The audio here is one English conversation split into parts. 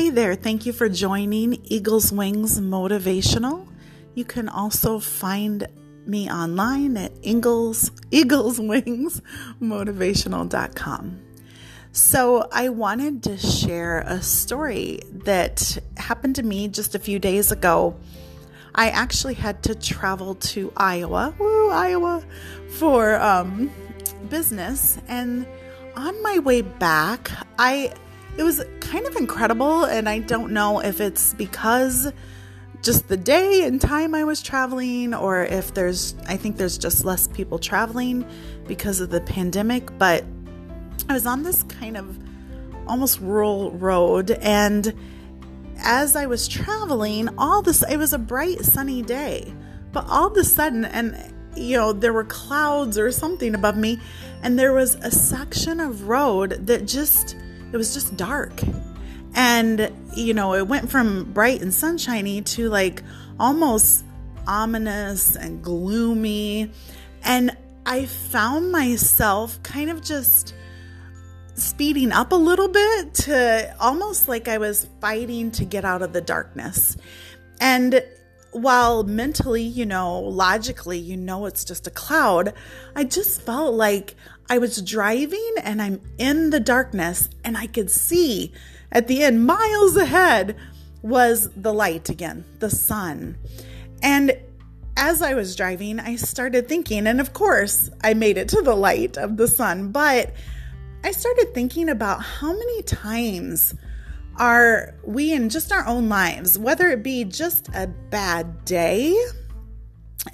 Hey there, thank you for joining Eagles Wings Motivational. You can also find me online at Eagles, eagleswingsmotivational.com. So, I wanted to share a story that happened to me just a few days ago. I actually had to travel to Iowa, woo, Iowa, for um, business. And on my way back, I it was kind of incredible, and I don't know if it's because just the day and time I was traveling, or if there's, I think there's just less people traveling because of the pandemic. But I was on this kind of almost rural road, and as I was traveling, all this, it was a bright sunny day, but all of a sudden, and you know, there were clouds or something above me, and there was a section of road that just it was just dark. And, you know, it went from bright and sunshiny to like almost ominous and gloomy. And I found myself kind of just speeding up a little bit to almost like I was fighting to get out of the darkness. And while mentally, you know, logically, you know, it's just a cloud, I just felt like I was driving and I'm in the darkness and I could see at the end, miles ahead, was the light again, the sun. And as I was driving, I started thinking, and of course, I made it to the light of the sun, but I started thinking about how many times are we in just our own lives, whether it be just a bad day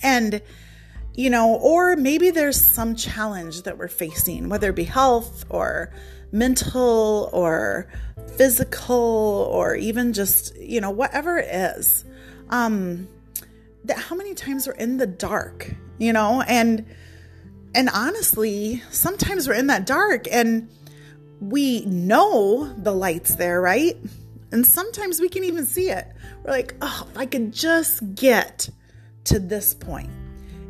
and you know, or maybe there's some challenge that we're facing, whether it be health or mental or physical or even just, you know, whatever it is. Um, that how many times we're in the dark, you know, and and honestly, sometimes we're in that dark and we know the light's there, right? And sometimes we can even see it. We're like, oh, if I could just get to this point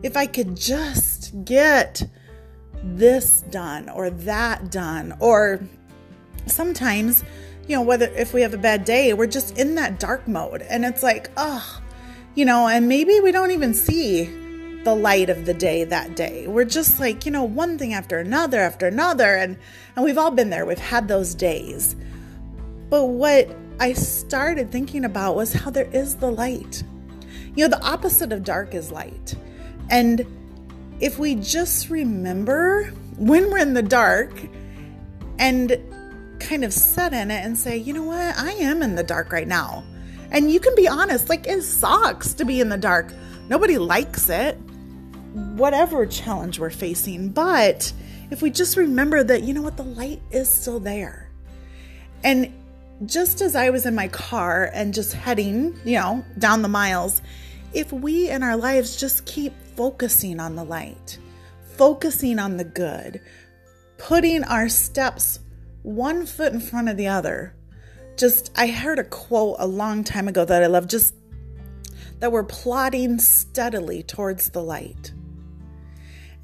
if I could just get this done or that done, or sometimes, you know, whether if we have a bad day, we're just in that dark mode and it's like, oh, you know, and maybe we don't even see the light of the day that day. We're just like, you know, one thing after another after another and and we've all been there. We've had those days. But what I started thinking about was how there is the light. You know, the opposite of dark is light. And if we just remember when we're in the dark and kind of set in it and say, you know what, I am in the dark right now. And you can be honest, like it sucks to be in the dark. Nobody likes it, whatever challenge we're facing. But if we just remember that, you know what, the light is still there. And just as I was in my car and just heading, you know, down the miles, if we in our lives just keep focusing on the light, focusing on the good, putting our steps one foot in front of the other. Just, I heard a quote a long time ago that I love just that we're plodding steadily towards the light.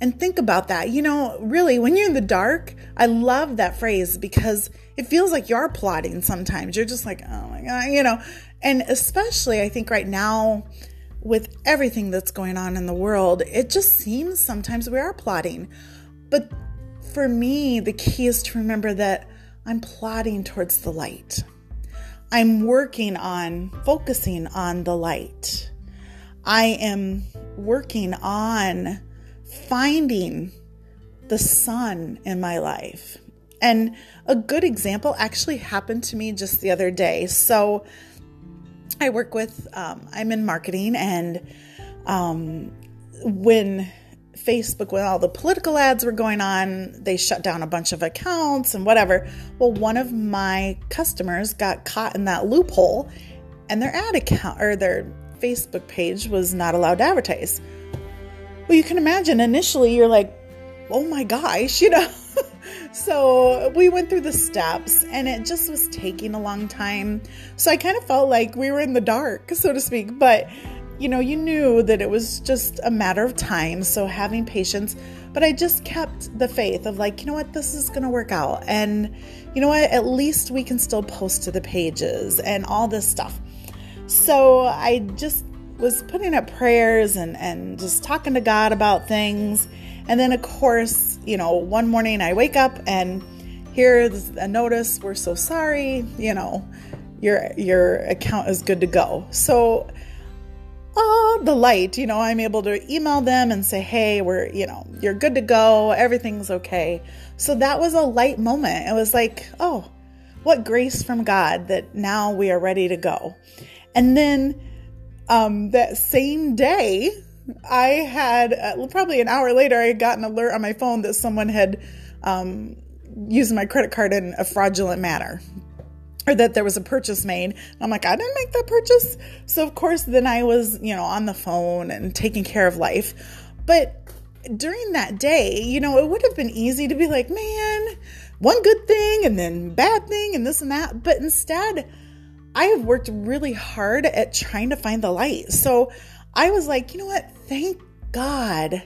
And think about that. You know, really, when you're in the dark, I love that phrase because it feels like you're plotting sometimes. You're just like, oh my God, you know. And especially, I think right now, with everything that's going on in the world, it just seems sometimes we are plotting. But for me, the key is to remember that I'm plotting towards the light. I'm working on focusing on the light. I am working on finding the sun in my life. And a good example actually happened to me just the other day. So, I work with, um, I'm in marketing, and um, when Facebook, when all the political ads were going on, they shut down a bunch of accounts and whatever. Well, one of my customers got caught in that loophole, and their ad account or their Facebook page was not allowed to advertise. Well, you can imagine initially you're like, oh my gosh, you know. so we went through the steps and it just was taking a long time. So I kind of felt like we were in the dark, so to speak. But, you know, you knew that it was just a matter of time. So having patience, but I just kept the faith of like, you know what, this is going to work out. And you know what, at least we can still post to the pages and all this stuff. So I just was putting up prayers and, and just talking to God about things. And then, of course, you know, one morning I wake up and here's a notice, we're so sorry, you know, your your account is good to go. So oh, the light, you know, I'm able to email them and say, hey, we're, you know, you're good to go, everything's okay. So that was a light moment. It was like, oh, what grace from God that now we are ready to go. And then um, that same day, I had uh, probably an hour later, I got an alert on my phone that someone had um, used my credit card in a fraudulent manner or that there was a purchase made. I'm like, I didn't make that purchase. So, of course, then I was, you know, on the phone and taking care of life. But during that day, you know, it would have been easy to be like, man, one good thing and then bad thing and this and that. But instead, I have worked really hard at trying to find the light. So I was like, you know what? Thank God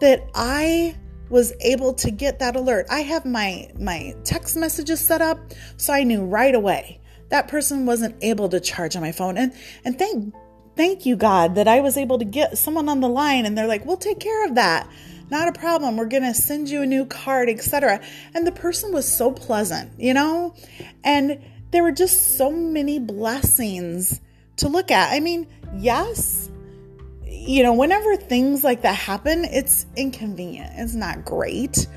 that I was able to get that alert. I have my my text messages set up so I knew right away that person wasn't able to charge on my phone. And and thank thank you God that I was able to get someone on the line and they're like, "We'll take care of that." Not a problem. We're going to send you a new card, etc. And the person was so pleasant, you know? And there were just so many blessings to look at. I mean, yes, you know, whenever things like that happen, it's inconvenient. It's not great.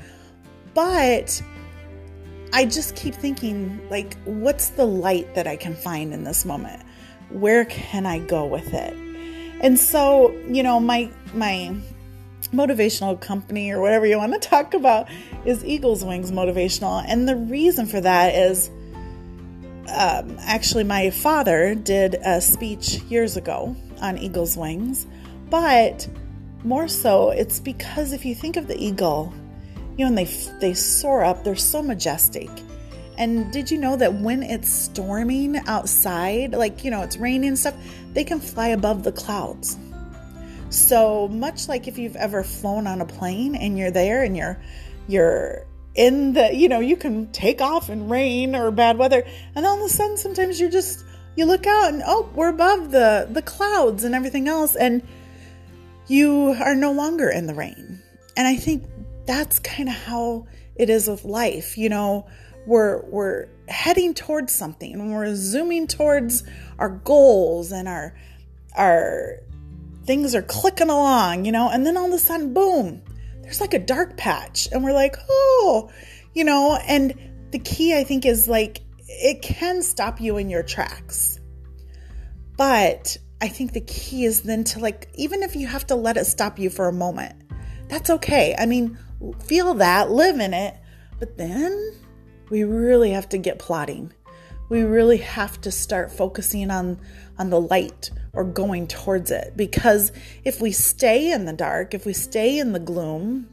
But I just keep thinking, like, what's the light that I can find in this moment? Where can I go with it? And so, you know, my my motivational company or whatever you want to talk about is Eagles Wings Motivational. And the reason for that is um, actually, my father did a speech years ago on eagle's wings, but more so, it's because if you think of the eagle, you know, and they they soar up, they're so majestic. And did you know that when it's storming outside, like you know, it's raining and stuff, they can fly above the clouds. So much like if you've ever flown on a plane and you're there and you're you're in the you know you can take off in rain or bad weather and all of a sudden sometimes you're just you look out and oh we're above the the clouds and everything else and you are no longer in the rain. And i think that's kind of how it is with life you know? We're we're heading towards something and we're zooming towards our goals and our our things are clicking along you know? And then all of a sudden boom there's like a dark patch. And we're like oh you know and the key i think is like it can stop you in your tracks. But i think the key is then to like even if you have to let it stop you for a moment that's okay. I mean feel that live in it. But then we really have to get plotting we really have to start focusing on on the light or going towards it because if we stay in the dark if we stay in the gloom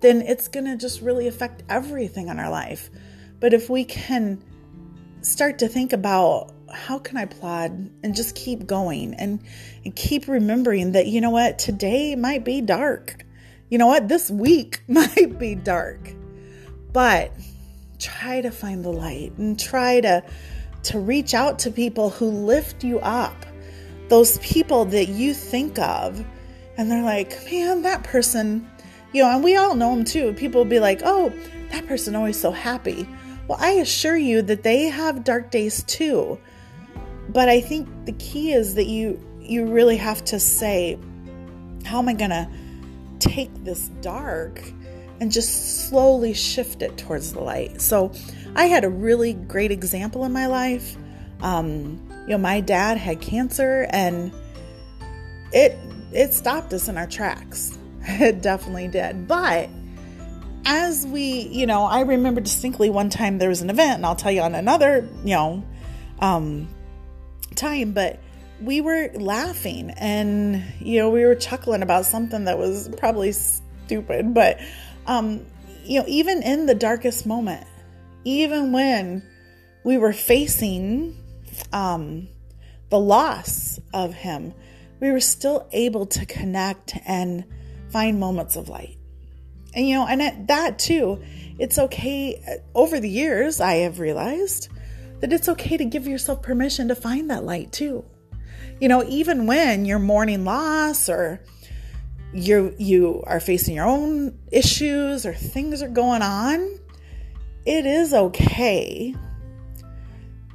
then it's going to just really affect everything in our life but if we can start to think about how can I plod and just keep going and, and keep remembering that, you know what, today might be dark. You know what, this week might be dark. But try to find the light and try to to reach out to people who lift you up those people that you think of. And they're like man that person you know and we all know them too. People will be like oh that person always so happy. Well i assure you that they have dark days too. But i think the key is that you you really have to say how am i going to take this dark and just slowly shift it towards the light. So I had a really great example in my life. Um, you know, my dad had cancer and it it stopped us in our tracks. It definitely did. But as we, you know, I remember distinctly one time there was an event, and I'll tell you on another, you know, um, time, but we were laughing and, you know, we were chuckling about something that was probably stupid, but um, you know, even in the darkest moment, even when we were facing um, the loss of him, we were still able to connect and find moments of light. And you know, and at that too, it's okay. Over the years, I have realized that it's okay to give yourself permission to find that light too. You know, even when you're mourning loss or you you are facing your own issues or things are going on, it is okay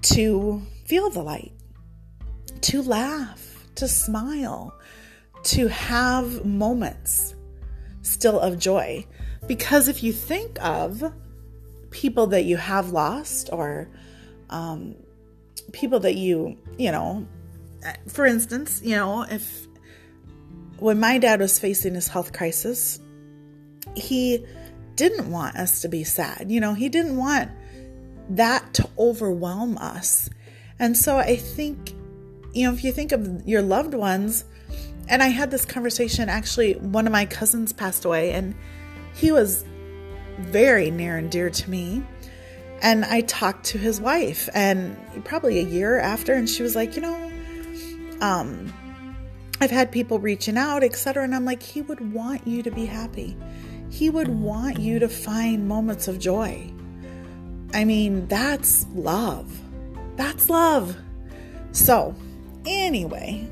to feel the light, to laugh, to smile, to have moments still of joy. Because if you think of people that you have lost or um, people that you, you know, for instance, you know, if when my dad was facing his health crisis, he didn't want us to be sad. You know, he didn't want that to overwhelm us. And so I think, you know, if you think of your loved ones, and I had this conversation actually, one of my cousins passed away, and he was very near and dear to me. And I talked to his wife, and probably a year after, and she was like, you know, um, I've had people reaching out, etc. And I'm like, he would want you to be happy. He would want you to find moments of joy. I mean, that's love. That's love. So, anyway,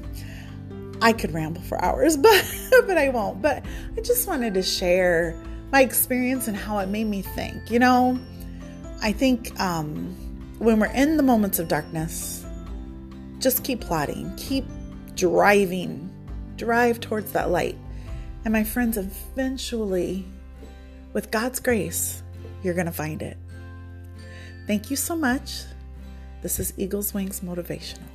I could ramble for hours, but but I won't. But I just wanted to share my experience and how it made me think. You know, I think um, when we're in the moments of darkness, just keep plotting, keep driving, drive towards that light. And my friends, eventually, with God's grace, you're going to find it. Thank you so much. This is Eagles Wings Motivational.